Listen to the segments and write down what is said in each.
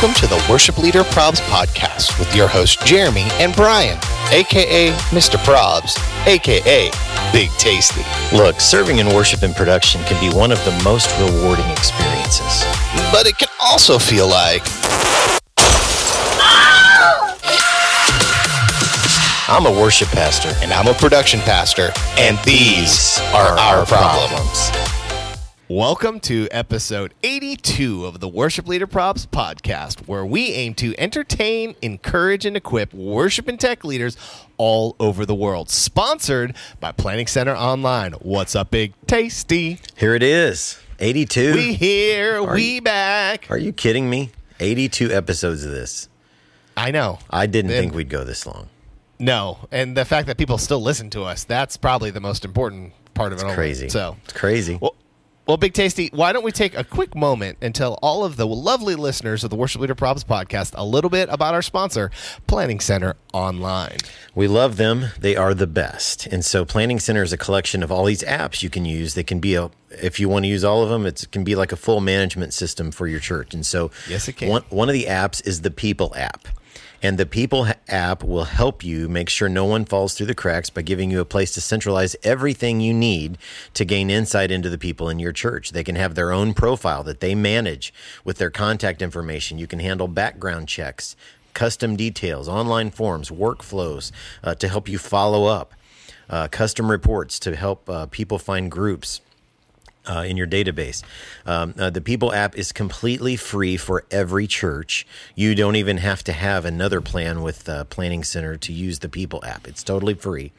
Welcome to the Worship Leader Probs podcast with your hosts Jeremy and Brian, aka Mr. Probs, aka Big Tasty. Look, serving in worship and production can be one of the most rewarding experiences. But it can also feel like I'm a worship pastor, and I'm a production pastor, and these are our problems. Welcome to episode 82 of the Worship Leader Probs podcast, where we aim to entertain, encourage, and equip worship and tech leaders all over the world. Sponsored by Planning Center Online. What's up, Big Tasty? Here it is, 82. We here, Are we you- back. Are you kidding me? 82 episodes of this. I know. I didn't And- think we'd go this long. No, and the fact that people still listen to us, that's probably the most important part of it all. Crazy. So, It's crazy. Well, well, Big Tasty, why don't we take a quick moment and tell all of the lovely listeners of the Worship Leader Problems podcast a little bit about our sponsor, Planning Center Online. We love them. They are the best. And so Planning Center is a collection of all these apps you can use. They can be a if you want to use all of them, it's, it can be like a full management system for your church. And so Yes, it can. One, one of the apps is the People app. And the People app will help you make sure no one falls through the cracks by giving you a place to centralize everything you need to gain insight into the people in your church. They can have their own profile that they manage with their contact information. You can handle background checks, custom details, online forms, workflows uh, to help you follow up, uh, custom reports to help uh, people find groups uh, in your database. Um, uh, the People app is completely free for every church. You don't even have to have another plan with uh, Planning Center to use the People app. It's totally free.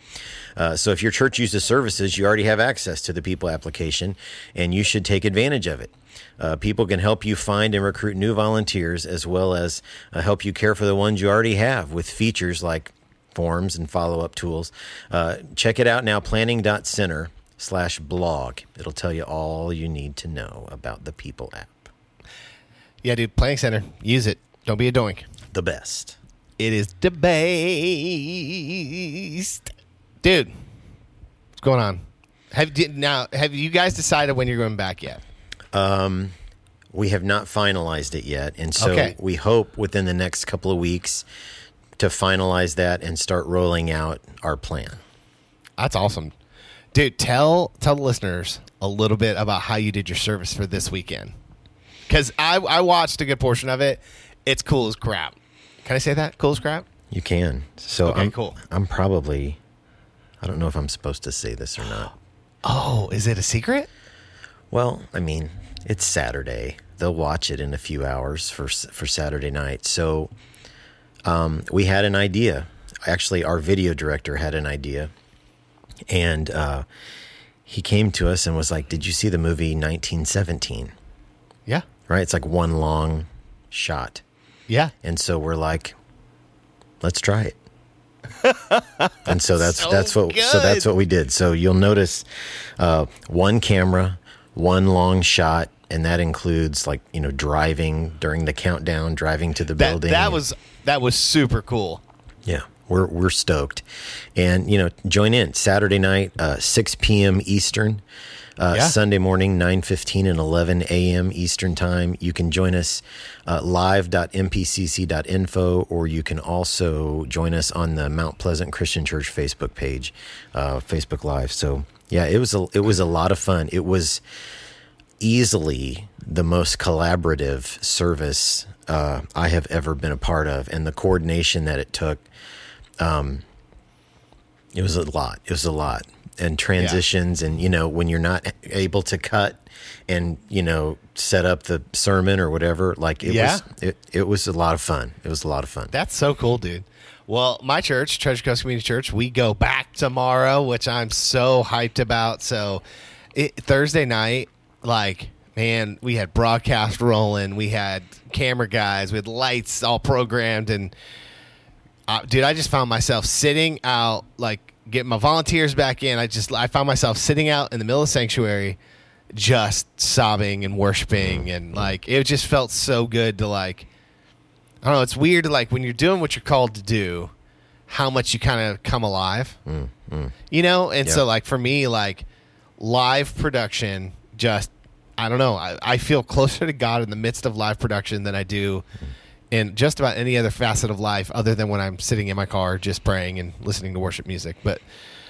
Uh, so if your church uses services, you already have access to the People application, and you should take advantage of it. Uh, people can help you find and recruit new volunteers, as well as uh, help you care for the ones you already have with features like forms and follow-up tools. Uh, check it out now, planning.center slash blog. It'll tell you all you need to know about the People app. Yeah, dude, Planning Center, use it. Don't be a doink. The best. It is the best. Dude, what's going on? Have did, now have you guys decided when you're going back yet? Um, We have not finalized it yet, and so Okay. we hope within the next couple of weeks to finalize that and start rolling out our plan. That's awesome. Dude, tell tell the listeners a little bit about how you did your service for this weekend. Cause I I watched a good portion of it. It's cool as crap. Can I say that? Cool as crap? You can. So Okay, I'm, cool. I'm probably, I don't know if I'm supposed to say this or not. Oh, is it a secret? Well, I mean, it's Saturday. They'll watch it in a few hours for for Saturday night. So, um, we had an idea. Actually, our video director had an idea, and uh, he came to us and was like, "Did you see the movie 1917?" Yeah. Right? It's like one long shot, Yeah. and so we're like, "Let's try it." and so that's So that's what so that's what we did. So you'll notice uh, one camera, one long shot, and that includes like you know driving during the countdown, driving to the That building. that was that was super cool. yeah. We're we're stoked, and you know join in Saturday night, uh, six p.m. Eastern. Uh, Yeah. Sunday morning, 9.15 and 11 a.m. Eastern Time. You can join us uh, live.mpcc.info, or you can also join us on the Mount Pleasant Christian Church Facebook page, uh, Facebook Live. So, yeah, it was a, it was a lot of fun. It was easily the most collaborative service uh, I have ever been a part of, and the coordination that it took. Um, it was a lot. It was a lot, and transitions, and you know when you're not able to cut and you know set up the sermon or whatever. Like it Yeah. was, it, it was a lot of fun. It was a lot of fun. That's so cool, dude. Well, my church, Treasure Coast Community Church, we go back tomorrow, which I'm so hyped about. So, it, Thursday night, like, man, we had broadcast rolling, we had camera guys, we had lights all programmed, and uh, dude, I just found myself sitting out, like, getting my volunteers back in. I just, I found myself sitting out in the middle of the sanctuary, just sobbing and worshiping, and like, it just felt so good to like. I don't know. It's weird, like when you're doing what you're called to do, how much you kind of come alive. You know, and Yeah. so like for me, like live production, just I don't know. I, I feel closer to God in the midst of live production than I do in just about any other facet of life other than when I'm sitting in my car just praying and listening to worship music. But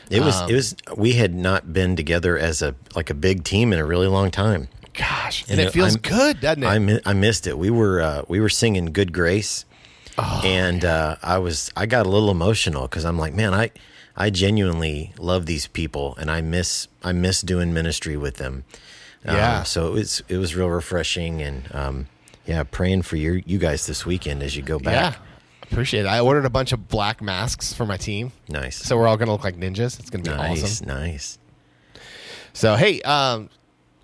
It was Um, it was we had not been together as a like a big team in a really long time. gosh, You and know, it feels I'm- good, doesn't it? I I missed it. We were uh, we were singing "Good Grace," Oh, and uh, I was I got a little emotional because I'm like, man, I I genuinely love these people, and I miss I miss doing ministry with them. Um, Yeah. so it was it was real refreshing, and um, yeah, praying for your you guys this weekend as you go back. yeah, appreciate it. I ordered a bunch of black masks for my team, Nice, so we're all gonna look like ninjas. It's gonna be nice, awesome. nice. So hey, um,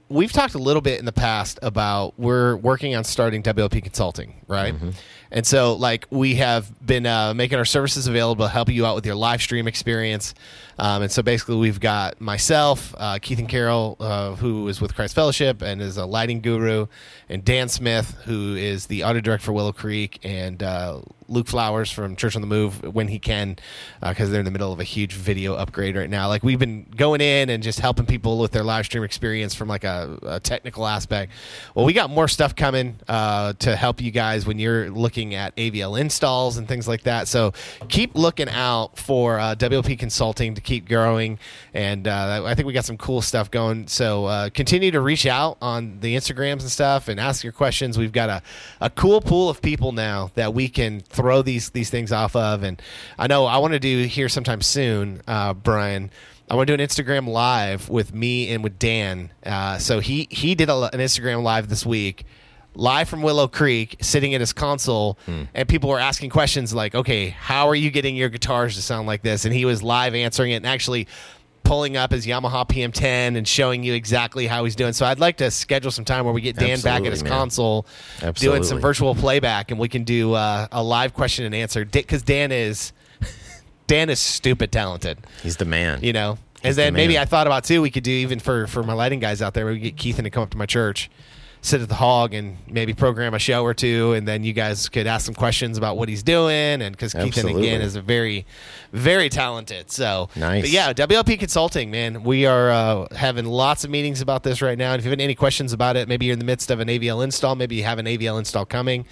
we've talked a little bit in the past about we're working on starting WLP Consulting, right? Mm-hmm. And so like we have been uh, making our services available to help you out with your live stream experience. Um, and so basically, we've got myself, uh, Keith and Carol, uh, who is with Christ Fellowship and is a lighting guru, and Dan Smith, who is the audio director for Willow Creek, and uh, Luke Flowers from Church on the Move when he can, because they're in the middle of a huge video upgrade right now. Like we've been going in and just helping people with their live stream experience from like a, a technical aspect. Well, we got more stuff coming uh, to help you guys when you're looking at AVL installs and things like that. So keep looking out for uh, WLP Consulting to keep growing, and uh, I think we got some cool stuff going. So uh, continue to reach out on the Instagrams and stuff and ask your questions. We've got a, a cool pool of people now that we can throw these these things off of, and I know I want to do here sometime soon, uh, Brian. I want to do an Instagram live with me and with Dan. Uh, so he he did a, an Instagram live this week, live from Willow Creek, sitting at his console, and people were asking questions like, "Okay, how are you getting your guitars to sound like this?" And he was live answering it and actually pulling up his Yamaha PM10 and showing you exactly how he's doing. So I'd like to schedule some time where we get Dan back at his man. console, doing some virtual playback, and we can do uh, a live question and answer because Dan is Dan is stupid talented He's the man. you know. He's and then the maybe. I thought about too. We could do even for for my lighting guys out there. We get Keith in to come up to my church, sit at the hog, and maybe program a show or two, and then you guys could ask some questions about what he's doing. And because Keith again is a very, very talented. So Nice. But yeah, WLP Consulting, man. We are uh, having lots of meetings about this right now. And if you have any questions about it, maybe you're in the midst of an AVL install, maybe you have an AVL install coming.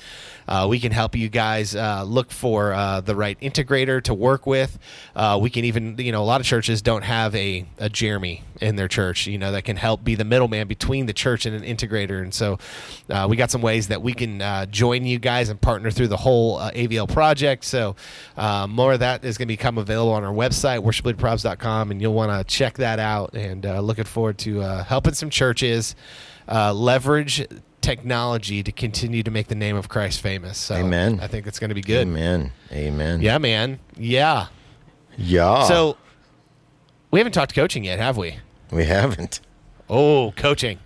Uh, we can help you guys uh, look for uh, the right integrator to work with. Uh, we can even, you know, a lot of churches don't have a, a Jeremy in their church, you know, that can help be the middleman between the church and an integrator. And so uh, we got some ways that we can uh, join you guys and partner through the whole AVL project. So more of that is going to become available on our website, worshipleaderprobs.com, and you'll want to check that out. And looking forward to helping some churches leverage technology to continue to make the name of Christ famous. So Amen. I think it's going to be good. Amen. Amen. Yeah, man. Yeah. Yeah. So we haven't talked coaching yet, have we? we haven't. Oh, coaching.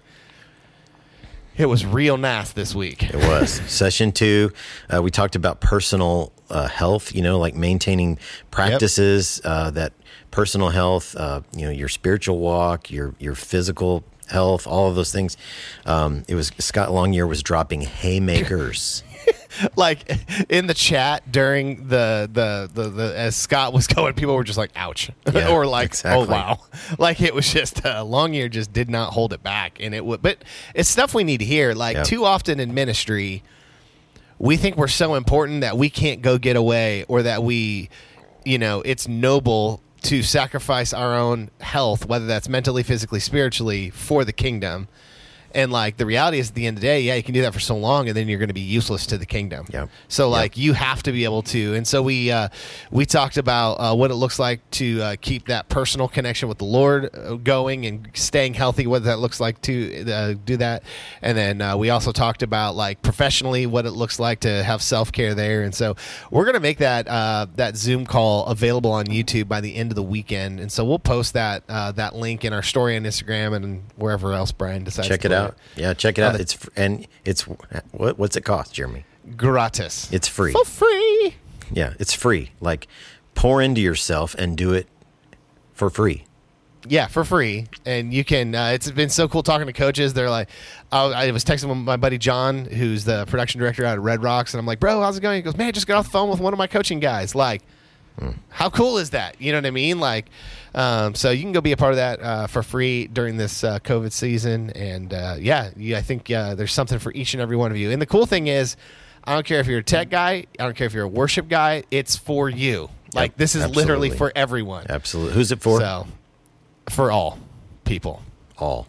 It was real nice this week. It was session two. Uh, we talked about personal uh, health. You know, like maintaining practices uh, that personal health. Uh, you know, your spiritual walk, your your physical health, all of those things. Um, it was Scott Longyear was dropping haymakers. like in the chat during the the, the the as Scott was going, people were just like, "Ouch," Yeah, or like, exactly. "Oh wow!" Like it was just uh, Longyear just did not hold it back, and it would. But it's stuff we need to hear. Like Yeah. too often in ministry, we think we're so important that we can't go get away, or that we, you know, it's noble to sacrifice our own health, whether that's mentally, physically, spiritually, for the kingdom. And like the reality is, at the end of the day, yeah, you can do that for so long, and then you're going to be useless to the kingdom. Yep. So like you have to be able to, and so we uh, we talked about uh, what it looks like to uh, keep that personal connection with the Lord uh, going and staying healthy. What that looks like to uh, do that, and then uh, we also talked about like professionally what it looks like to have self care there. And so we're gonna make that uh, that Zoom call available on YouTube by the end of the weekend, and so we'll post that uh, that link in our story on Instagram and wherever else Brian decides. check to it put out. Yeah, check it out. Uh, It's fr- and it's what what's it cost, Jeremy? Gratis. It's free. for free. Yeah, it's free. Like pour into yourself and do it for free. Yeah, for free, and you can. Uh, it's been so cool talking to coaches. They're like, I, I was texting with my buddy John, who's the production director out of Red Rocks, and I'm like, "Bro, how's it going?" He goes, "Man, I just got off the phone with one of my coaching guys." Like, how cool is that? You know what I mean? Like, um, so you can go be a part of that uh, for free during this uh, COVID season, and uh, yeah, yeah, I think uh, there's something for each and every one of you. And the cool thing is. I don't care if you're a tech guy. I don't care if you're a worship guy. It's for you. Like this is literally for everyone. Absolutely. Who's it for? So, for all people. All.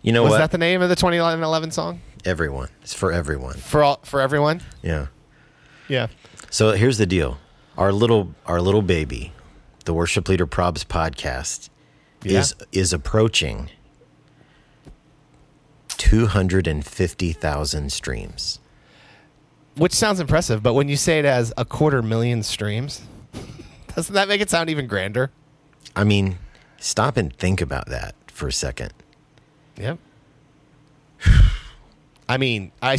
You know Was what? that the name of the 2011 song? everyone. It's for everyone. For all, for everyone. Yeah. Yeah. So here's the deal. Our little our little baby, the Worship Leader Probs podcast, Yeah. is is approaching two hundred and fifty thousand streams. Which sounds impressive, but when you say it as a quarter million streams, doesn't that make it sound even grander? I mean, stop and think about that for a second. Yep. I mean, I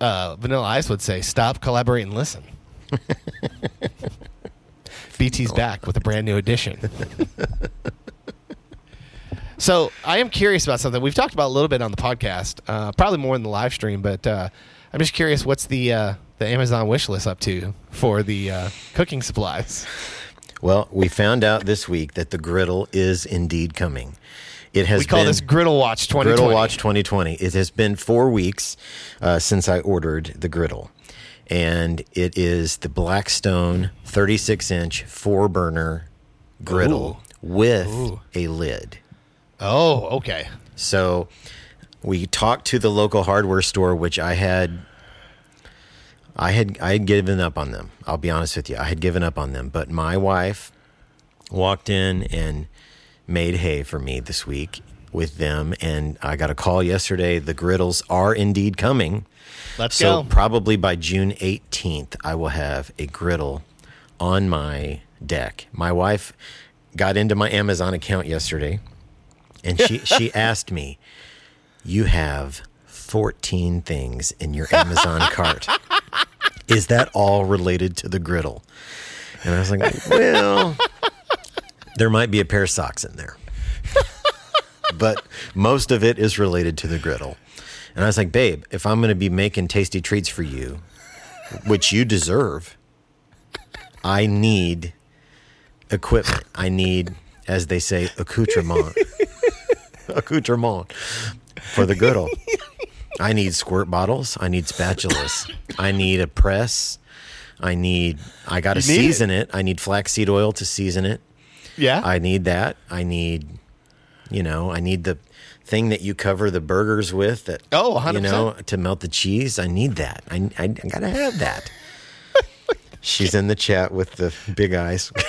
uh, Vanilla Ice would say, "Stop, collaborate, and listen." BT's back with a brand new edition. so I am curious about something we've talked about a little bit on the podcast, uh, probably more in the live stream, but uh, I'm just curious what's the uh, the Amazon wish list up to for the uh, cooking supplies. Well, we found out this week that the griddle is indeed coming. It has We call been this Griddle Watch 2020. Griddle Watch 2020. It has been four weeks uh, since I ordered the griddle, and it is the Blackstone 36 inch four burner griddle with Ooh. a lid. Oh, okay. So we talked to the local hardware store, which I had. I had I had given up on them. I'll be honest with you. I had given up on them, but my wife walked in and made hay for me this week with them and I got a call yesterday the griddles are indeed coming. Let's So go. probably by June 18th I will have a griddle on my deck. My wife got into my Amazon account yesterday and she she asked me, "You have 14 things in your Amazon cart. Is that all related to the griddle?" And I was like, "Well, there might be a pair of socks in there." but most of it is related to the griddle. And I was like, "Babe, if I'm going to be making tasty treats for you, which you deserve, I need equipment. I need, as they say, accoutrement. accoutrement for the griddle. I need squirt bottles. I need spatulas. I need a press. I need. I got to need it. season it. I need flaxseed oil to season it. Yeah. I need that. I need, you know, I need the thing that you cover the burgers with. That Oh, you 100%. know, to melt the cheese. I need that. I I, I gotta have that. She's in the chat with the big eyes.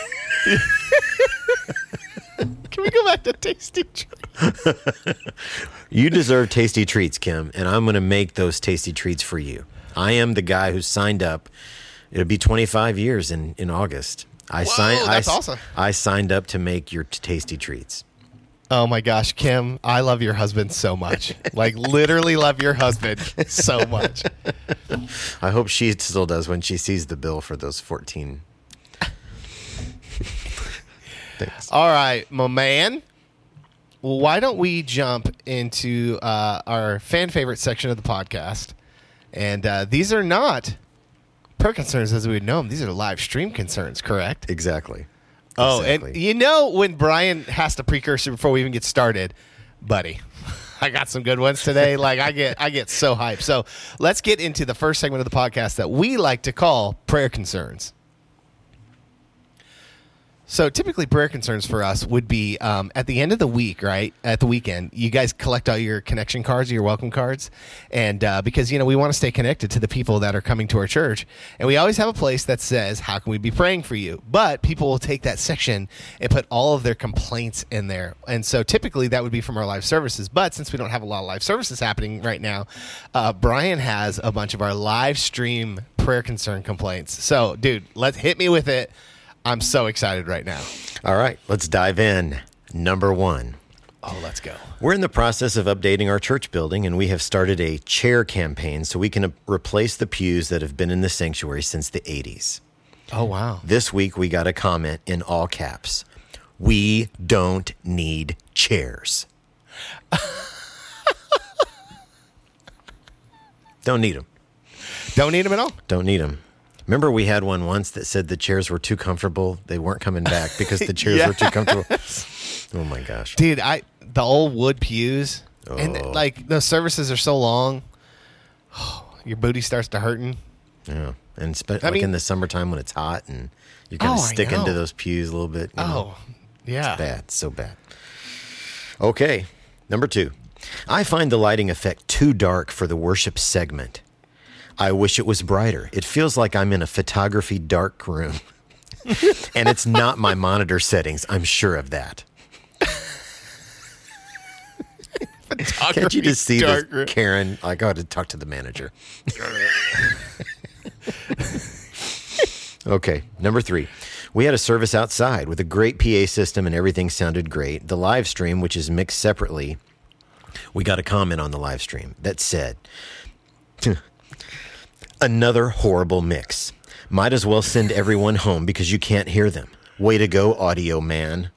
Can we go back to tasty treats? You deserve tasty treats, Kim, and I'm to make those tasty treats for you. I am the guy who signed up. It'll be 25 years in, in August. I signed. that's I, awesome. I signed up to make your t- tasty treats. Oh my gosh, Kim, I love your husband so much. Like literally love your husband so much. I hope she still does when she sees the bill for those 14. Thanks. All right, my man. Well, why don't we jump into uh, our fan favorite section of the podcast? And uh, these are not prayer concerns as we would know them. These are live stream concerns, correct? Exactly. Oh, Exactly. and you know when Brian has to precursor before we even get started, buddy. I got some good ones today. Like I get I get so hyped. So let's get into the first segment of the podcast that we like to call prayer concerns. So typically, prayer concerns for us would be um, at the end of the week, right? At the weekend, you guys collect all your connection cards, your welcome cards, and uh, because you know we want to stay connected to the people that are coming to our church, and we always have a place that says, "How can we be praying for you?" But people will take that section and put all of their complaints in there, and so typically that would be from our live services. But since we don't have a lot of live services happening right now, uh, Brian has a bunch of our live stream prayer concern complaints. So, dude, let's hit me with it. I'm so excited right now. All right, let's dive in. Number one. Oh, let's go. We're in the process of updating our church building, and we have started a chair campaign so we can replace the pews that have been in the sanctuary since the 80s. Oh, wow. This week, we got a comment in all caps We don't need chairs. don't need them. Don't need them at all. Don't need them. Remember, we had one once that said the chairs were too comfortable. They weren't coming back because the chairs were too comfortable. Oh my gosh. Dude, I the old wood pews and Oh. like the services are so long. your booty starts to hurting. Yeah, and spe- like mean- in the summertime when it's hot and you kind of Oh, stick into those pews a little bit. you know. Oh, yeah. bad, so bad. Okay, number two. I find the lighting effect too dark for the worship segment. I wish it was brighter. It feels like I'm in a photography dark room. and it's not my monitor settings. I'm sure of that. Can't you just see this, room. Karen? I got to talk to the manager. okay, number three. We had a service outside with a great PA system and everything sounded great. The live stream, which is mixed separately, we got a comment on the live stream that said, Another horrible mix. Might as well send everyone home because you can't hear them. Way to go, audio man.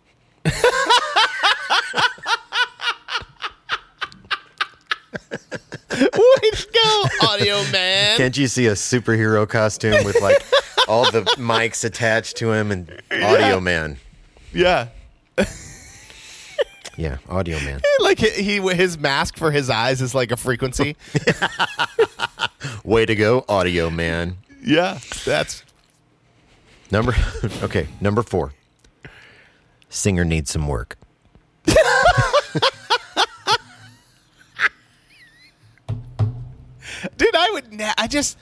Way to go, audio man. Can't you see a superhero costume with like all the mics attached to him and audio man? yeah. Yeah, audio man. Like he, his mask for his eyes is like a frequency. Way to go, audio man. yeah. That's Number okay, number 4. Singer needs some work. dude, I would na- I just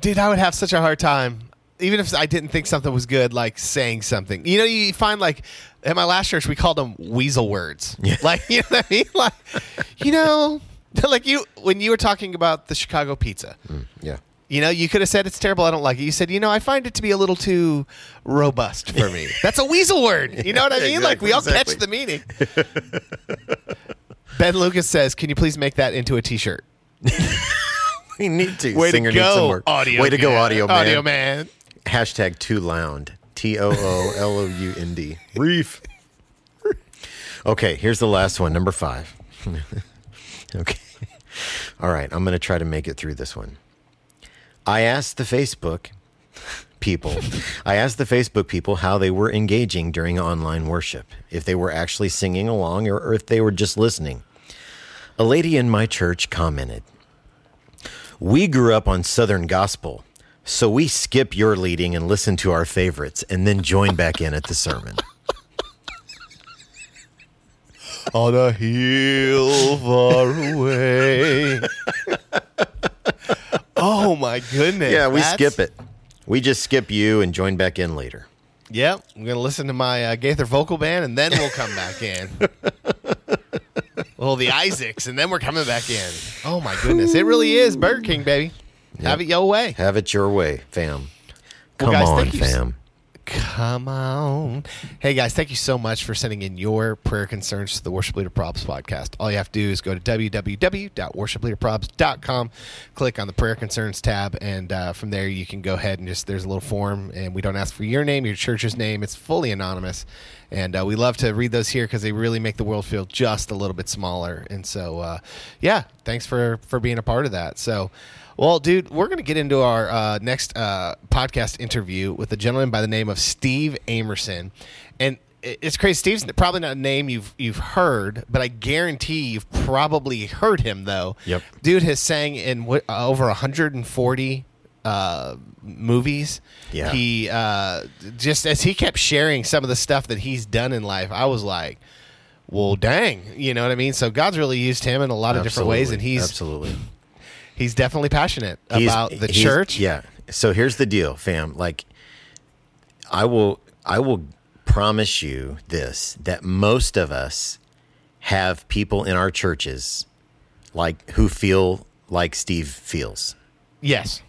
dude, I would have such a hard time even if I didn't think something was good, like saying something. You know, you find like at my last church, we called them weasel words. Yeah. Like, you know what I mean? Like, you know, like you when you were talking about the Chicago pizza. Mm, yeah. You know, you could have said it's terrible. I don't like it. You said, you know, I find it to be a little too robust for me. That's a weasel word. You know what I mean? like we all Exactly, catch the meaning. ben Lucas says, "Can you please make that into a T-shirt?" We need to. Way Singer to go, audio. Way to go, audio man. Audio man. Hashtag too loud. T O O L O U N D. Reef. Okay, here's the last one, number five. okay. All right, I'm going to try to make it through this one. I asked the Facebook people, I asked the Facebook people how they were engaging during online worship, if they were actually singing along or, or if they were just listening. A lady in my church commented, We grew up on Southern gospel, so we skip your leading and listen to our favorites and then join back in at the sermon. On a hill far away. oh my goodness! Yeah, we That's- skip it. We just skip you and join back in later. Yep, I'm gonna listen to my uh, Gaither vocal band, and then we'll come back in. well, the Isaacs, and then we're coming back in. Oh my goodness, it really is Burger King, baby. Have it your way. Have it your way, fam. Well, Come guys, on, thank you s- fam. Come on. Hey, guys, thank you so much for sending in your prayer concerns to the Worship Leader Probs podcast. All you have to do is go to www.worshipleaderprobs.com, click on the prayer concerns tab, and uh, from there you can go ahead and just, there's a little form, and we don't ask for your name, your church's name. It's fully anonymous. And uh, we love to read those here because they really make the world feel just a little bit smaller. And so, uh, yeah, thanks for, for being a part of that. So, well, dude, we're going to get into our uh, next uh, podcast interview with a gentleman by the name of Steve Amerson, and it's crazy. Steve's probably not a name you've you've heard, but I guarantee you've probably heard him though. Yep. dude has sang in uh, over 140 uh, movies. Yeah. he uh, just as he kept sharing some of the stuff that he's done in life, I was like. Well, dang, you know what I mean. So God's really used him in a lot of different ways, and he's absolutely he's definitely passionate He's- about the church. Yeah. So here's the deal, fam. Like, I will, I will promise you this: that most of us have people in our churches, like who feel like Steve feels. Yes.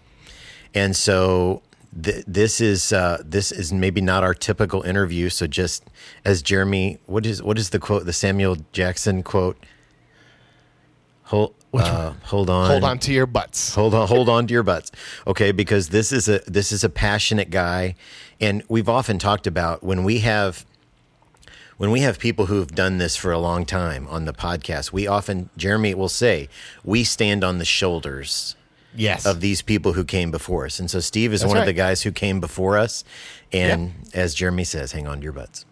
And so th- this is uh, this is maybe not our typical interview. So just as Jeremy, what is what is the quote? The Samuel Jackson quote. Hold uh, hold on. Hold on to your butts. Hold on, hold on to your butts. Okay, because this is a this is a passionate guy, and we've often talked about when we have when we have people who've done this for a long time on the podcast. We often Jeremy will say we stand on the shoulders Yes. of these people who came before us, and so Steve is That's one of the guys who came before us. And as Jeremy says, hang on to your butts.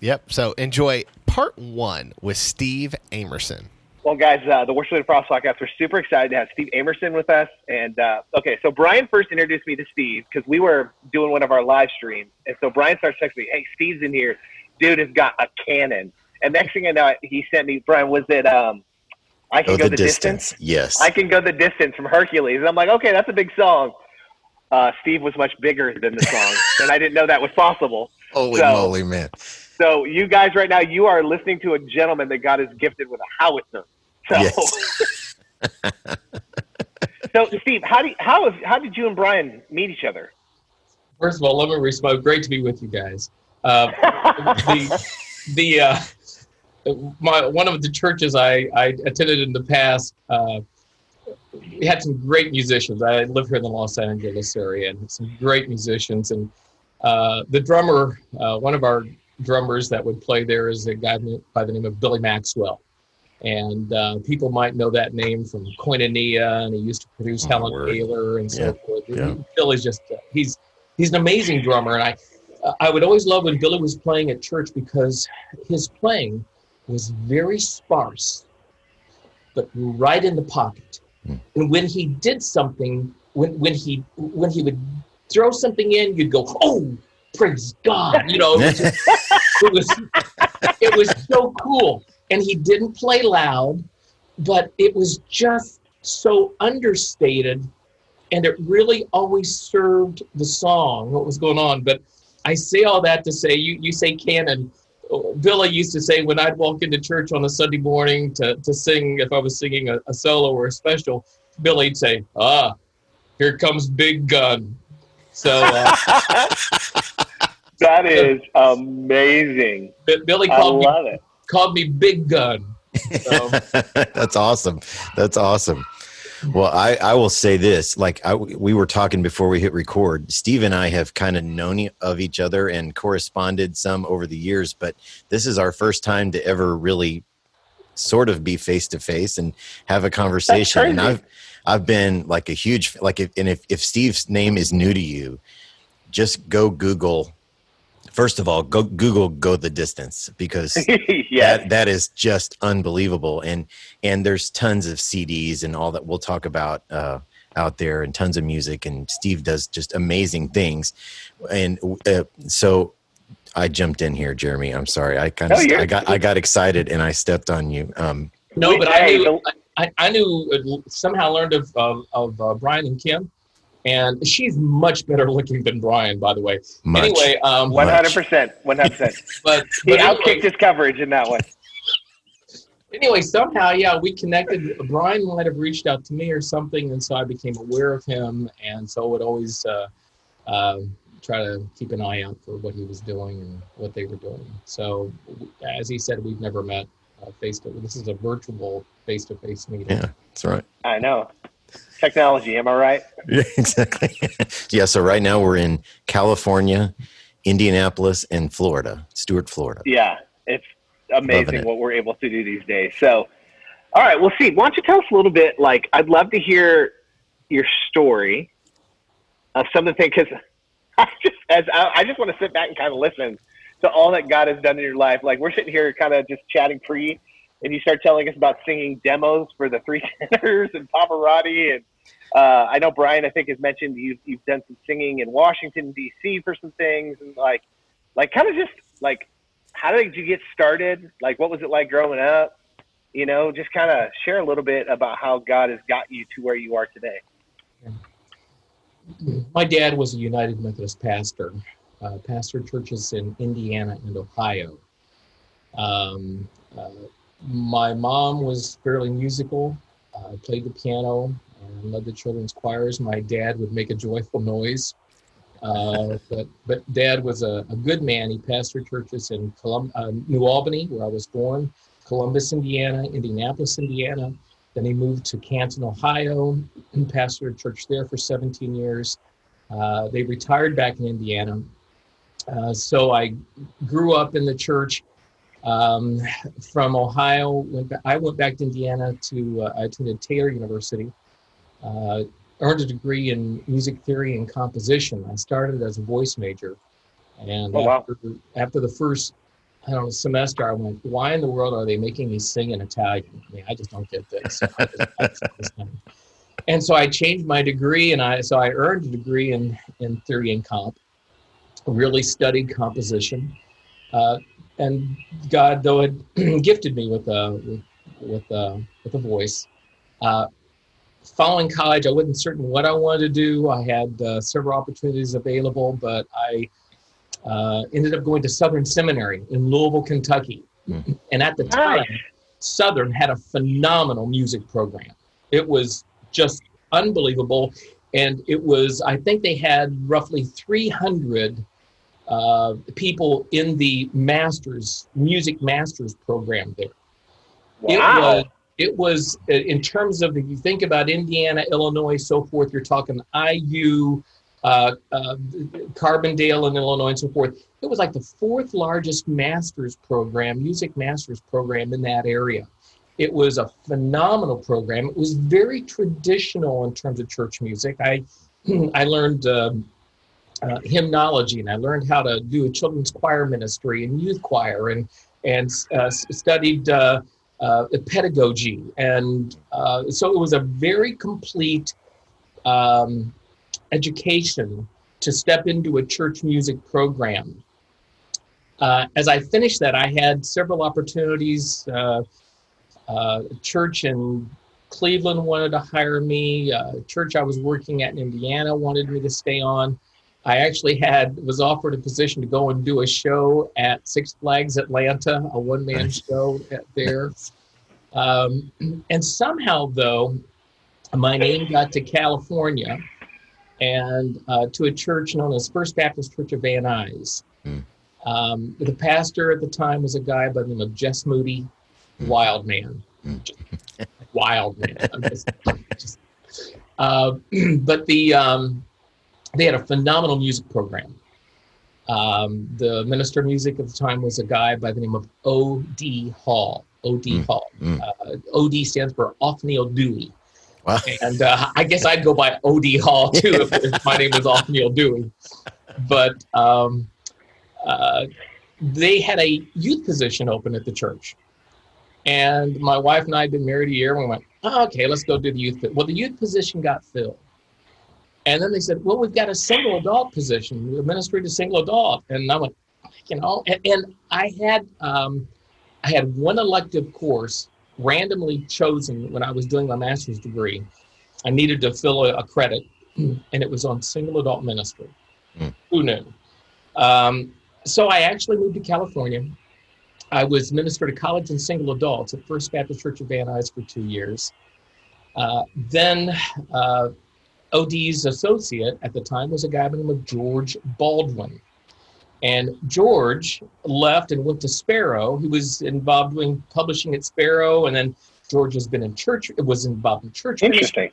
Yep. So enjoy part one with Steve Amerson. Well, guys, uh, the Worship Leader Probs podcast, we're super excited to have Steve Amerson with us. And uh, okay, so Brian first introduced me to Steve because we were doing one of our live streams. And so Brian starts texting me, hey, Steve's in here. Dude has got a cannon. And next thing I know, he sent me, Brian, was it, um, I can Oh, go the the, distance? distance. Yes. I can go the distance from Hercules. And I'm like, okay, that's a big song. Uh, Steve was much bigger than the song, and I didn't know that was possible. Holy So- moly, man. So you guys right now, you are listening to a gentleman that God is gifted with a howitzer. So, Yes. so Steve, how do you, how is, how did you and Brian meet each other? First of all, let me respond. Great to be with you guys. Uh, the the uh, my one of the churches I, I attended in the past uh, had some great musicians. I live here in the Los Angeles area and some great musicians. And uh, the drummer, uh, one of our drummers that would play there is a guy by the name of Billy Maxwell. And uh, people might know that name from Koinonia, and he used to produce Oh, Helen word. Baylor and so Yeah, forth. yeah. Billy's just uh, he's he's an amazing drummer, and I I would always love when Billy was playing at church because his playing was very sparse, but right in the pocket. Hmm. And when he did something, when when he when he would throw something in, you'd go, "Oh, praise God!" You know, it was, just- it was it was so cool. And he didn't play loud, but it was just so understated, and it really always served the song. What was going on? But I say all that to say, you you say cannon. Billy used to say when I'd walk into church on a Sunday morning to, to sing, if I was singing a, a solo or a special, Billy'd say, "Ah, here comes Big Gun." So uh, That is amazing. B- Billy I called me it. called me Big Gun. So, That's awesome. That's awesome. Well, I, I will say this like I, we were talking before we hit record. Steve and I have kind of known of each other and corresponded some over the years, but this is our first time to ever really sort of be face to face and have a conversation. And. I've I've been like a huge like if, and if if Steve's name is new to you, just go Google. First of all, go Google go the distance because yes. that that is just unbelievable. And and there's tons of cds and all that we'll talk about uh out there and tons of music and steve does just amazing things. And uh, so i jumped in here jeremy. I'm sorry. I kind of No, you're- i got i got excited and i stepped on you. Um no, but I knew I, I knew uh, somehow learned of of, of uh, Brian and Kim, and she's much better looking than Brian, by the way. much Anyway, um, One hundred percent. One hundred percent. but, He but outkicked anyway, his coverage in that one. anyway, somehow, yeah, we connected. Brian might have reached out to me or something, and so I became aware of him, and so I would always uh, uh, try to keep an eye out for what he was doing and what they were doing. So, as he said, we've never met uh, face to. This is a virtual face to face meeting. yeah that's right I know. Technology. Am I right? yeah exactly yeah so right now we're in california indianapolis and florida Stuart, florida Yeah. It's amazing it. what we're able to do these days. So, all right. Well, see, why don't you tell us a little bit? Like, I'd love to hear your story of some of the things because I just as I, I just want to sit back and kind of listen to all that God has done in your life. Like, we're sitting here kind of just chatting pre, and you start telling us about singing demos for the three tenors and Pavarotti and. Uh, I know Brian. I think has mentioned you've you've done some singing in Washington D.C. for some things, and like, like kind of just like how did you get started? Like, what was it like growing up? You know, just kind of share a little bit about how God has got you to where you are today. My dad was a United Methodist pastor, uh, churches in Indiana and Ohio. Um, uh, my mom was fairly musical, I played the piano and led the children's choirs. My dad would make a joyful noise. Uh, but, but dad was a, a good man. He pastored churches in Colum- uh, New Albany, where I was born, Columbus, Indiana, Indianapolis, Indiana. Then he moved to Canton, Ohio, and pastored a church there for 17 years. Uh, they retired back in Indiana. Uh, so I grew up in the church. Um, from Ohio, went I went back to Indiana to uh, I attended Taylor University. Uh, earned a degree in music theory and composition. I started as a voice major, and Oh, wow. after, after the first I don't know, semester, I went, why in the world are they making me sing in Italian? I mean, I just don't get this. I just- I just don't understand. and so I changed my degree, and I so I earned a degree in in theory and comp. Really studied composition, uh, and God, though, had gifted me with a with with a, with a voice. Uh, following college, I wasn't certain what I wanted to do. I had uh, several opportunities available, but I uh, ended up going to Southern Seminary in Louisville, Kentucky. Mm. And at the time, Nice. Southern had a phenomenal music program. It was just unbelievable. And it was, I think they had roughly 300 uh, people in the master's, music master's program there. It Wow. was, it was uh, in terms of if you think about Indiana, Illinois, so forth. You're talking IU, uh, uh, Carbondale in Illinois, and so forth. It was like the fourth largest master's program, music master's program in that area. It was a phenomenal program. It was very traditional in terms of church music. I I learned um, uh, hymnology and I learned how to do a children's choir ministry and youth choir and and uh, studied uh, uh, pedagogy and uh, so it was a very complete um, education to step into a church music program. Uh, as I finished that, I had several opportunities. Church in Cleveland wanted to hire me. Church I was working at in Indiana wanted me to stay on. I actually had was offered a position to go and do a show at Six Flags Atlanta, a one man Nice. show there. Um, and somehow, though, my name got to California and uh, to a church known as First Baptist Church of Van Nuys. Hmm. Um, the pastor at the time was a guy by the name of Jess Moody, Hmm. wild man. Just wild man. I'm just- just- uh, but the um, they had a phenomenal music program. Um, the minister of music at the time was a guy by the name of O.D. Hall. O.D. Mm, Hall. mm. Uh, O.D. stands for Othniel Dewey. Wow. And uh, I guess I'd go by O.D. Hall too if, if my name was Othniel Dewey. But um, uh, they had a youth position open at the church. And my wife and I had been married a year, and we went, oh, okay, let's go do the youth. Well, the youth position got filled. And then they said, well, we've got a single adult position, the ministry to single adult. And I went, you know, and, and I had um, I had one elective course randomly chosen when I was doing my master's degree. I needed to fill a, a credit, and it was on single adult ministry. Mm. Who knew? Um, so I actually moved to California. I was minister to college and single adults at First Baptist Church of Van Nuys for two years. Uh, then uh, OD's associate at the time was a guy by the name of George Baldwin. And George left and went to Sparrow. He was involved doing publishing at Sparrow, and then George has been in church, It was involved in church. Interesting.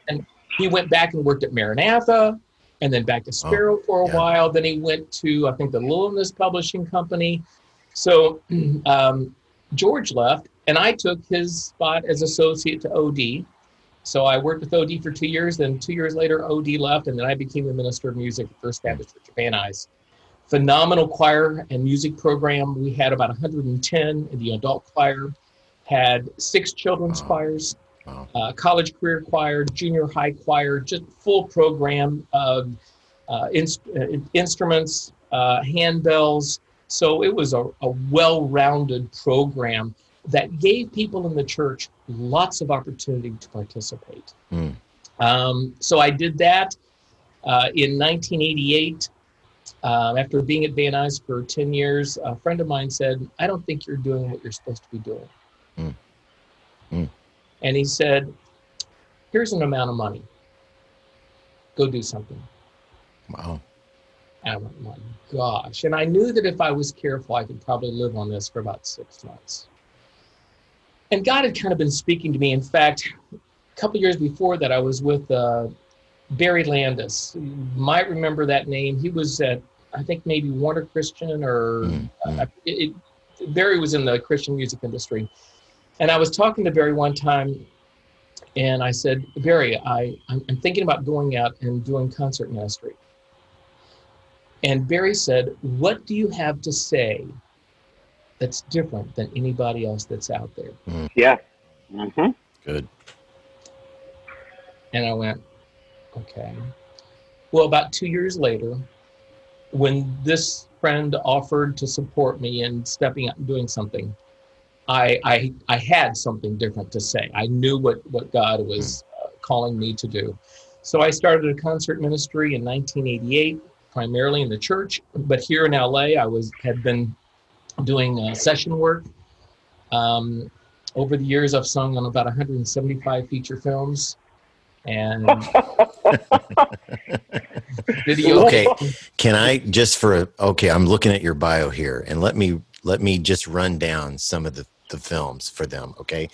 He went back and worked at Maranatha, and then back to Sparrow for a yeah. while. Then he went to, I think, the Lillenas Publishing Company. So um, George left, and I took his spot as associate to OD. So I worked with OD for two years. Then two years later, OD left, and then I became the minister of music at First Baptist Church of Van Nuys. Phenomenal choir and music program. We had about 110 in the adult choir. Had six children's Wow. choirs, Wow. uh, college career choir, junior high choir, just full program of uh, ins- uh, instruments, uh, handbells. So it was a, a well rounded program that gave people in the church lots of opportunity to participate. Mm. Um, so I did that uh, in 1988. Um, after being at Van Nuys for 10 years, a friend of mine said, I don't think you're doing what you're supposed to be doing. Mm. Mm. And he said, Here's an amount of money. Go do something. Wow. And I went, My gosh. And I knew that if I was careful, I could probably live on this for about six months. And God had kind of been speaking to me. In fact, a couple years before that, I was with uh, Barry Landis. You might remember that name. He was at, I think, maybe Warner Christian or Mm, mm. uh, it, it, Barry was in the Christian music industry. And I was talking to Barry one time, and I said, Barry, I, I'm, I'm thinking about going out and doing concert ministry. And Barry said, What do you have to say that's different than anybody else that's out there. Yeah. Mm-hmm. Good. And I went, okay. Well, about two years later, when this friend offered to support me in stepping up and doing something, I, I, I had something different to say. I knew what, what God was uh, calling me to do. So I started a concert ministry in 1988, primarily in the church. But here in LA, I was had been doing uh, session work. Um, over the years, I've sung on about 175 feature films and video. Okay. Can I just for a, okay? I'm looking at your bio here, and let me let me just run down some of the the films for them. Okay,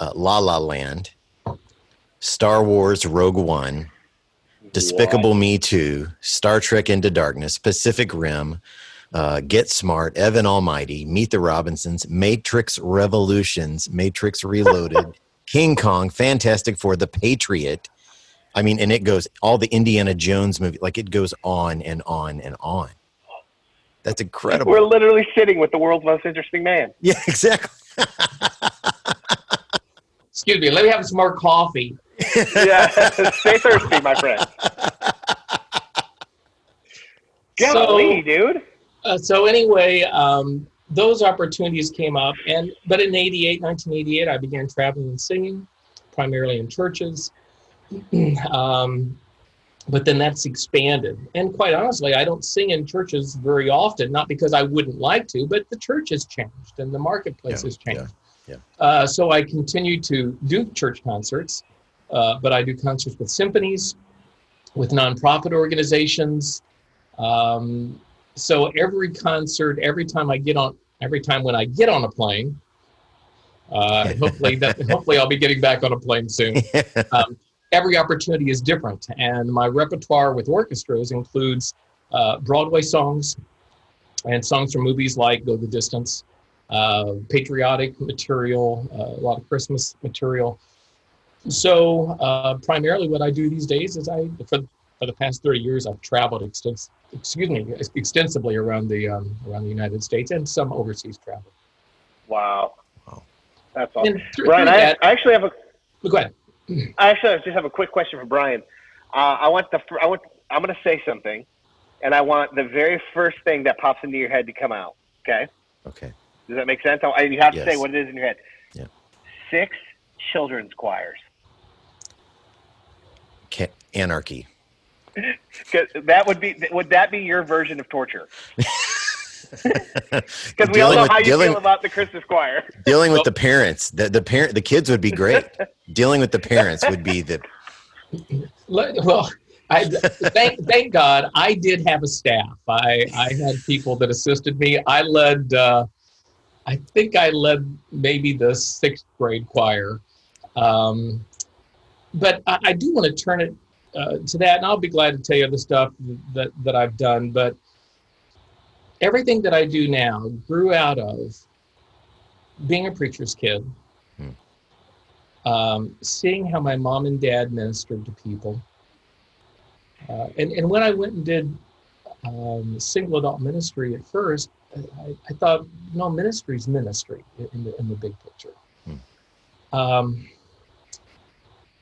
uh, La La Land, Star Wars Rogue One, Despicable Me Two, Star Trek Into Darkness, Pacific Rim. Uh, Get Smart, Evan Almighty, Meet the Robinsons, Matrix Revolutions, Matrix Reloaded, King Kong, Fantastic Four, The Patriot. I mean, and it goes all the Indiana Jones movie, like it goes on and on and on. That's incredible. We're literally sitting with the world's most interesting man. yeah, exactly. Excuse me, let me have some more coffee. Yeah. Stay thirsty, my friend. Golly, dude. Uh, so anyway, um, those opportunities came up, and but in 88, 1988, I began traveling and singing, primarily in churches. um, but then that's expanded, and quite honestly, I don't sing in churches very often. Not because I wouldn't like to, but the church has changed and the marketplace Yeah, has changed. yeah, Uh, so I continue to do church concerts, uh, but I do concerts with symphonies, with nonprofit organizations. Um, so every concert, every time I get on, every time when I get on a plane, uh, hopefully that hopefully I'll be getting back on a plane soon. Um, every opportunity is different, and my repertoire with orchestras includes uh, Broadway songs and songs from movies like Go the Distance, uh, patriotic material, uh, a lot of Christmas material. So uh, primarily, what I do these days is I for for the past 30 years I've traveled extens- excuse me extensively around the um, around the United States and some overseas travel. Wow. Wow. That's awesome. Through, Brian, through I, that, I actually have a go ahead. I actually just have a quick question for Brian. Uh, I want the I want I'm going to say something, and I want the very first thing that pops into your head to come out. Okay, okay. does that make sense? I, you have to say what it is in your head. Yeah. Six children's choirs. Ca- Anarchy. 'Cause that would be would that be your version of torture? Because we all know with- how you dealing- feel about the Christmas choir. dealing with the parents the the parent the kids would be great dealing with the parents would be the Well, I thank thank God I did have a staff. I I had people that assisted me. I led. Uh, I think I led maybe the sixth grade choir. Um, but I, I do want to turn it uh, to that, and I'll be glad to tell you the stuff that that I've done. But everything that I do now grew out of being a preacher's kid, um, seeing how my mom and dad ministered to people. Uh, and, and when I went and did um, single adult ministry at first, I, I thought, no, ministry is ministry in the, in the big picture. Um,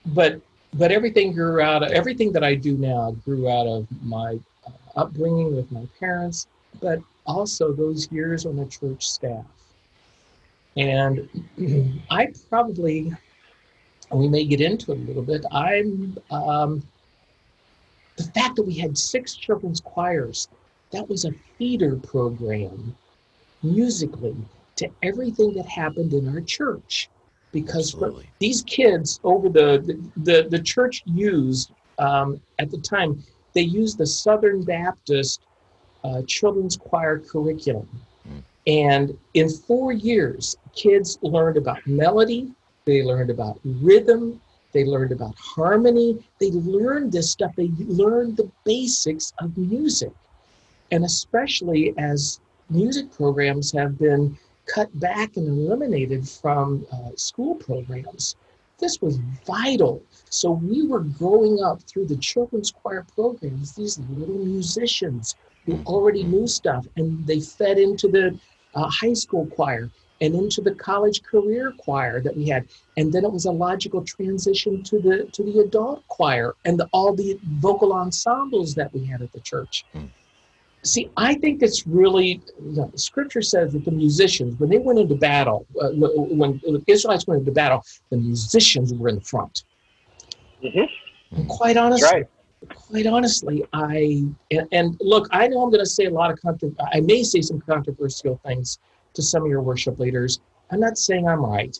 but but everything grew out of everything that I do now grew out of my uh, upbringing with my parents, but also those years on the church staff. And I probably, we may get into it a little bit. I'm um, the fact that we had six children's choirs. That was a feeder program musically to everything that happened in our church because these kids over the the the church used um, at the time they used the Southern Baptist uh, children's choir curriculum, Mm. and in four years, kids learned about melody, they learned about rhythm, they learned about harmony, they learned this stuff. They learned the basics of music, and especially as music programs have been cut back and eliminated from uh, school programs. This was vital. So we were growing up through the children's choir programs, these little musicians who already knew stuff, and they fed into the uh, high school choir and into the college career choir that we had and then it was a logical transition to the to the adult choir and the, all the vocal ensembles that we had at the church Hmm. See i think it's really you know, scripture says that the musicians when they went into battle uh, when, the israelites went into battle the musicians were in the front Mhm. and quite honestly right. quite honestly, I and, and look, I know I'm going to say a lot of contro- I may say some controversial things to some of your worship leaders. I'm not saying I'm right,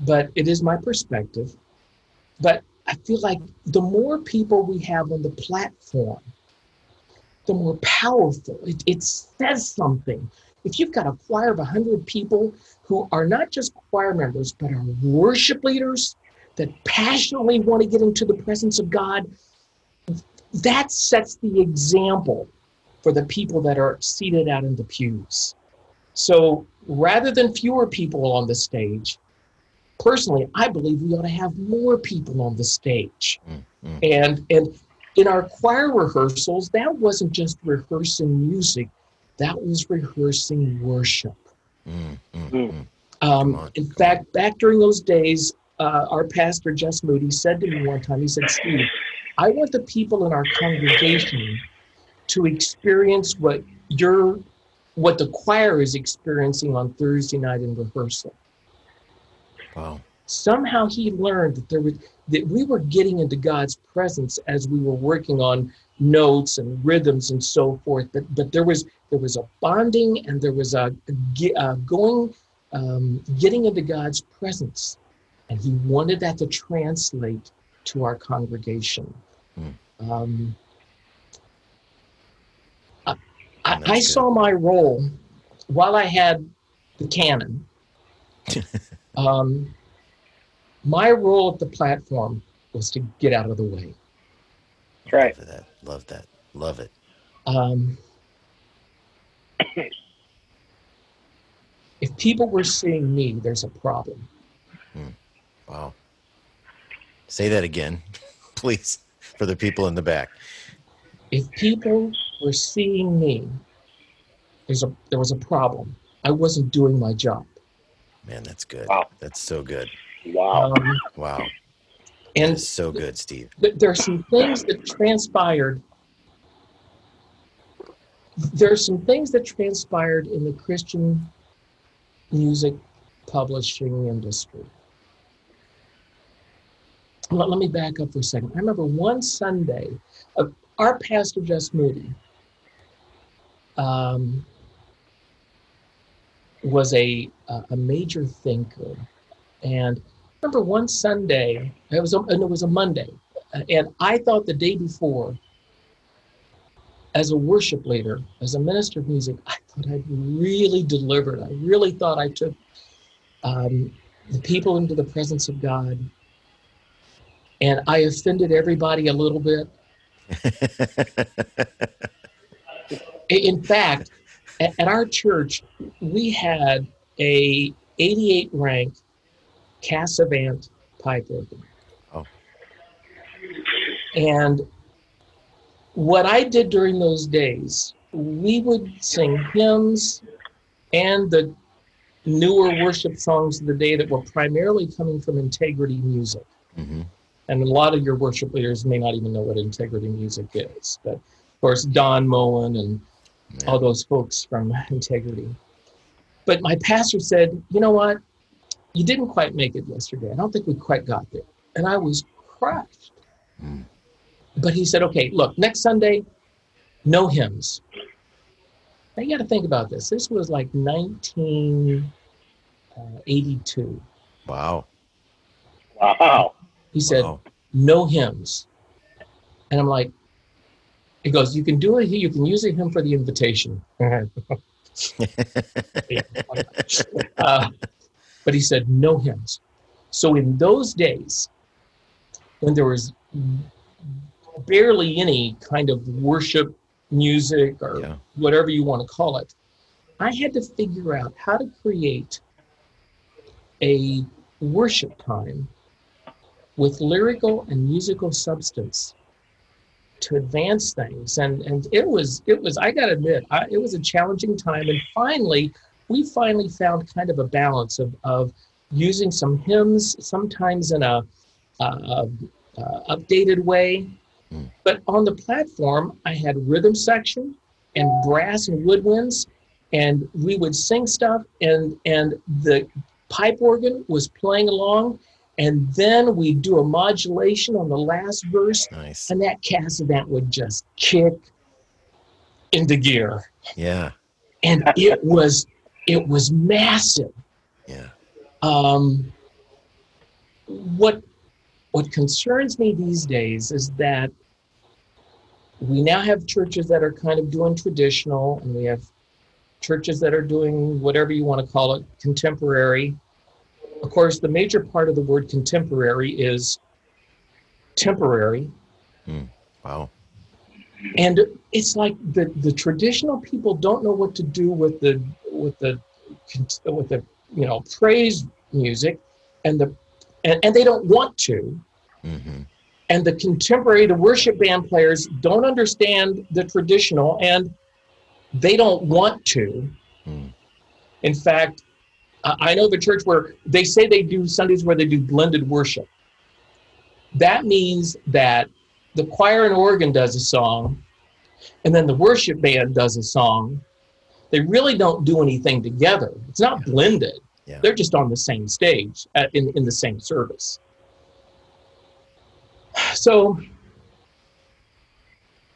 but it is my perspective. But I feel like the more people we have on the platform, the more powerful it, it says something. If you've got a choir of 100 people who are not just choir members, but are worship leaders that passionately want to get into the presence of God, that sets the example for the people that are seated out in the pews. So rather than fewer people on the stage, personally, I believe we ought to have more people on the stage. Mm, And and in our choir rehearsals, that wasn't just rehearsing music, that was rehearsing worship. Mm, mm, Mm. mm. Um, Come on, in come fact, back during those days, uh, our pastor, Jess Moody, said to me one time, he said, Steve, I want the people in our congregation to experience what your what the choir is experiencing on Thursday night in rehearsal. Wow. Somehow he learned that there was that we were getting into God's presence as we were working on notes and rhythms and so forth. But but there was there was a bonding and there was a, ge- uh, going um, getting into God's presence, and he wanted that to translate to our congregation. Hmm. Um, I, I, I saw my role while I had the cannon. um, my role at the platform was to get out of the way. That's right. Love that. Love that. Love it. Um, if people were seeing me, there's a problem. Wow. Say that again, please, for the people in the back. If people were seeing me, there's a there was a problem. I wasn't doing my job. Man, that's good. Wow. That's so good. Wow. Um, Wow. and so good, Steve. th- there are some things that transpired. There are some things that transpired in the Christian music publishing industry. Let, let me back up for a second. I remember one Sunday, uh, our pastor, Jess Moody, um, was a, a a major thinker. And I remember one Sunday, it was a, and it was a Monday, and I thought the day before, as a worship leader, as a minister of music, I thought I'd really delivered. I really thought I took um, the people into the presence of God, and I offended everybody a little bit. In fact, at our church, we had a 88 rank Casavant pipe organ. Oh. And what I did during those days, we would sing hymns and the newer worship songs of the day that were primarily coming from integrity music. hmm And a lot of your worship leaders may not even know what integrity music is. But of course, Don Moen and Yeah. all those folks from integrity. But my pastor said, you know what? You didn't quite make it yesterday. I don't think we quite got there. And I was crushed. Mm. But he said, okay, look, next Sunday, no hymns. Now you got to think about this. This was like 1982. Wow. Wow. He said, Wow. no hymns. And I'm like, he goes, you can do it. You can use a hymn for the invitation. uh, but he said no hymns. So in those days, when there was barely any kind of worship music or Yeah. whatever you want to call it, I had to figure out how to create a worship time with lyrical and musical substance to advance things and and it was it was i gotta admit I, it was a challenging time and finally we finally found kind of a balance of, of using some hymns, sometimes in a, uh, uh, updated way. Mm. But on the platform, I had rhythm section and brass and woodwinds, and we would sing stuff, and and the pipe organ was playing along, and then we'd do a modulation on the last verse, Nice. and that Casavant would just kick into gear, Yeah. and it was it was massive. Yeah. Um, what what concerns me these days is that we now have churches that are kind of doing traditional, and we have churches that are doing whatever you want to call it, contemporary. Of course, the major part of the word contemporary is temporary, Wow. and it's like the the traditional people don't know what to do with the with the with the you know praise music and the and, and they don't want to hmm and the contemporary the worship band players don't understand the traditional and they don't want to Hmm. in fact I I know of a church where they say they do Sundays where they do blended worship. That means that the choir and organ does a song, and then the worship band does a song. They really don't do anything together. It's not blended. Yeah. They're just on the same stage at, in, in the same service. So,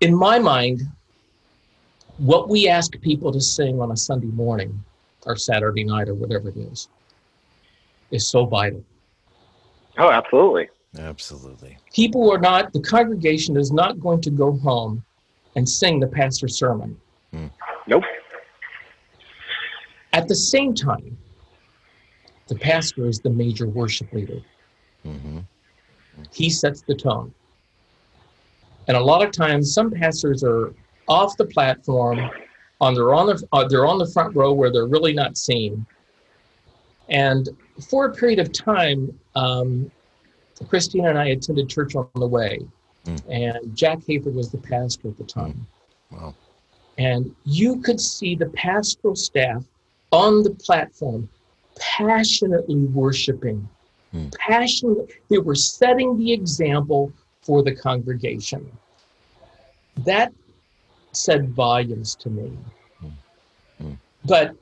in my mind, what we ask people to sing on a Sunday morning or Saturday night or whatever it is is so vital. Oh, absolutely. Absolutely. People are not, the congregation is not going to go home and sing the pastor's sermon. Hmm. Nope. At the same time, the pastor is the major worship leader. hmm He sets the tone. And a lot of times, some pastors are off the platform, on they're on the uh, they're on the front row where they're really not seen. And for a period of time, um, Christina and I attended church on the way, Mm. and Jack Hayford was the pastor at the time. Wow. And you could see the pastoral staff on the platform passionately worshiping. Hmm. Passionately, they were setting the example for the congregation. That said volumes to me. Hmm. But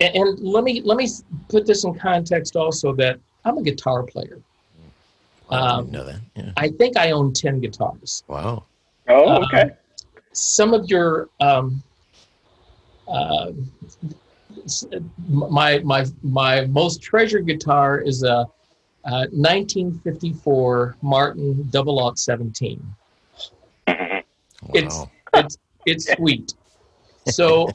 and, and let me let me put this in context also that I'm a guitar player. I Um, didn't know that. Yeah. I think I own 10 guitars. Wow. Oh, Um, okay. some of your um, uh, my my my most treasured guitar is a, uh 1954 Martin Double Aught 17. It's Wow. it's it's sweet. So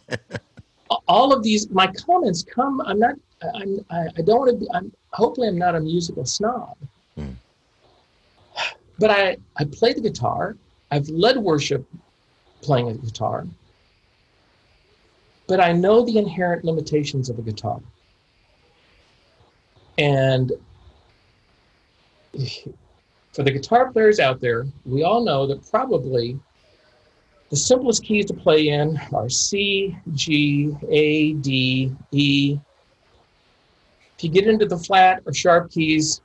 all of these my comments come. I'm not. I'm. I, I don't want to be. I'm. Hopefully, I'm not a musical snob. Hmm. But I I play the guitar. I've led worship playing a guitar. But I know the inherent limitations of a guitar. And for the guitar players out there, we all know that probably the simplest keys to play in are C, G, A, D, E. If you get into the flat or sharp keys,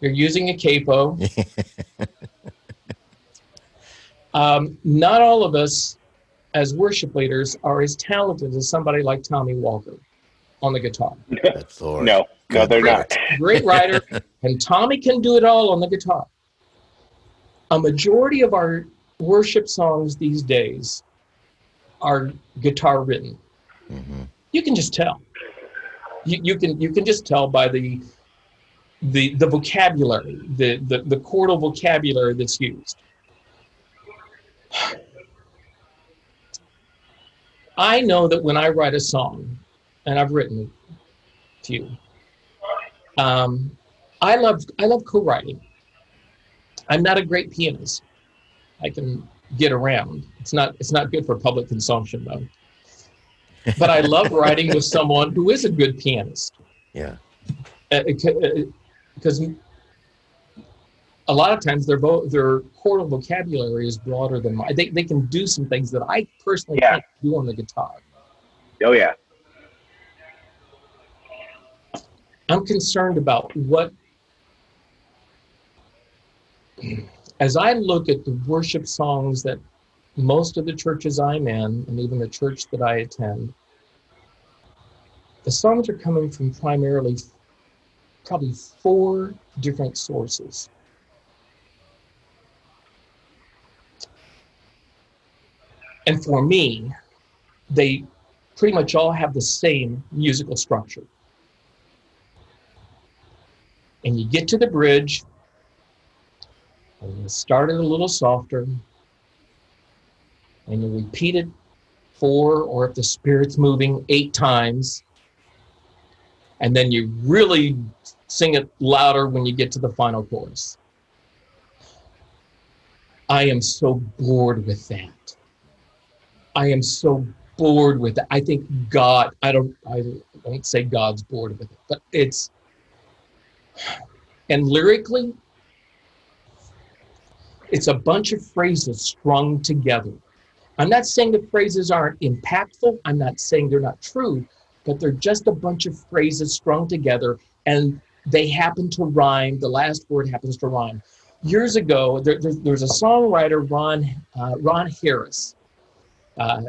you're using a capo. um, not all of us, as worship leaders, are as talented as somebody like Tommy Walker on the guitar. Good No, no, Good they're Lord. not. Great writer, and Tommy can do it all on the guitar. A majority of our worship songs these days are guitar written. hmm You can just tell. You, you can you can just tell by the the the vocabulary, the the, the chordal vocabulary that's used. I know that when I write a song, and I've written a few, um, I love I love co-writing. I'm not a great pianist. I can get around. It's not it's not good for public consumption though. But I love writing with someone who is a good pianist Yeah. because a lot of times their vo- their chordal vocabulary is broader than mine. They, they can do some things that I personally Yeah. can't do on the guitar. Oh yeah. I'm concerned about what, as I look at the worship songs that most of the churches I'm in, and even the church that I attend, the songs are coming from primarily probably four different sources. And for me, they pretty much all have the same musical structure. And you get to the bridge, and you start it a little softer, and you repeat it four, or if the spirit's moving, eight times. And then you really sing it louder when you get to the final chorus. I am so bored with that. I am so bored with it. I think God, I don't I don't say God's bored with it, but it's and lyrically it's a bunch of phrases strung together. I'm not saying the phrases aren't impactful. I'm not saying they're not true, but they're just a bunch of phrases strung together and they happen to rhyme. The last word happens to rhyme. Years ago, there, there, there's a songwriter, Ron, uh, Ron Harris. Uh,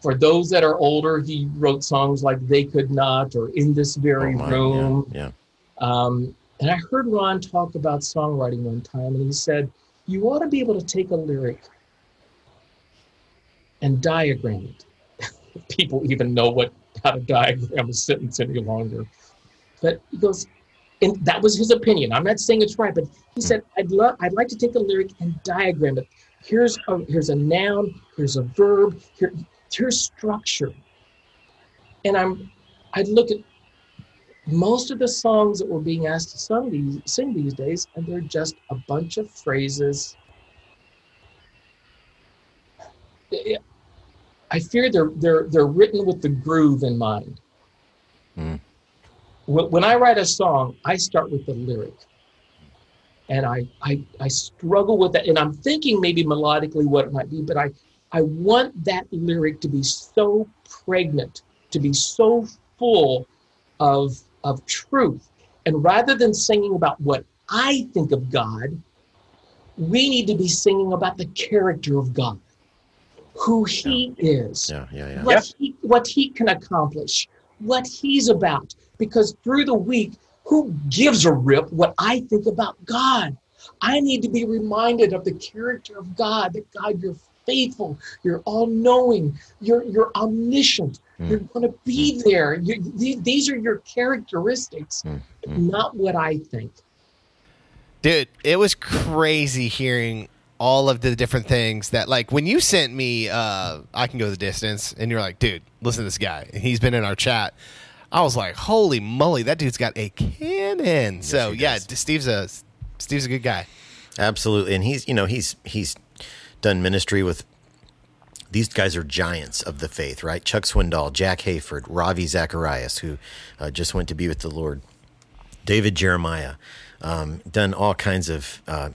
for those that are older, he wrote songs like They Could Not or In This Very Oh, my, Room. Yeah. Um, and I heard Ron talk about songwriting one time, and he said, You ought to be able to take a lyric and diagram it. People even know what how to diagram a sentence any longer. But he goes, and that was his opinion. I'm not saying it's right, but he said, I'd love I'd like to take a lyric and diagram it. Here's a here's a noun, here's a verb, here, here's structure. And I'm I'd look at most of the songs that we're being asked to sing these, sing these days, and they're just a bunch of phrases. I fear they're they're they're written with the groove in mind. Mm. When when I write a song, I start with the lyric, and I I I struggle with that, and I'm thinking maybe melodically what it might be, but I I want that lyric to be so pregnant, to be so full of of truth. And rather than singing about what I think of God, we need to be singing about the character of God, who He is, Yeah. Yeah. Yeah. what he what He can accomplish, what He's about. Because through the week, who gives a rip what I think about God? I need to be reminded of the character of God. That God, you're faithful, you're all-knowing, you're you're omniscient. Mm. You're going to be there. You, the- these are your characteristics, Mm, not what I think. Dude, it was crazy hearing all of the different things that like when you sent me uh I can go the distance and you're like, dude, listen to this guy. And he's been in our chat. I was like, holy moly, that dude's got a cannon. so yeah. Steve's a Steve's a good guy. Absolutely, and he's you know he's he's done ministry with these guys are giants of the faith, right? Chuck Swindoll, Jack Hayford, Ravi Zacharias, who uh, just went to be with the Lord, David Jeremiah, um, done all kinds of uh,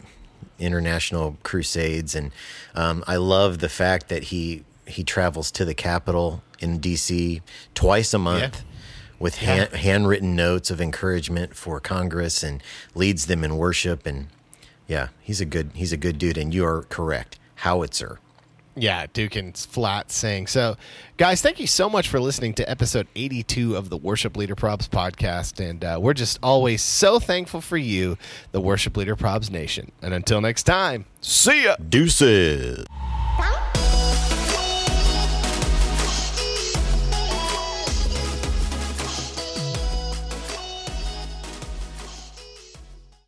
international crusades, and um, I love the fact that he he travels to the capital in D.C. twice a month Yeah. With hand, handwritten notes of encouragement for Congress and leads them in worship and yeah, he's a good he's a good dude and you are correct. Howitzer. Yeah, Dukin's flat saying. So, guys, thank you so much for listening to episode 82 of the Worship Leader Probs podcast. And uh, we're just always so thankful for you, the Worship Leader Probs Nation. And until next time, see ya. Deuces.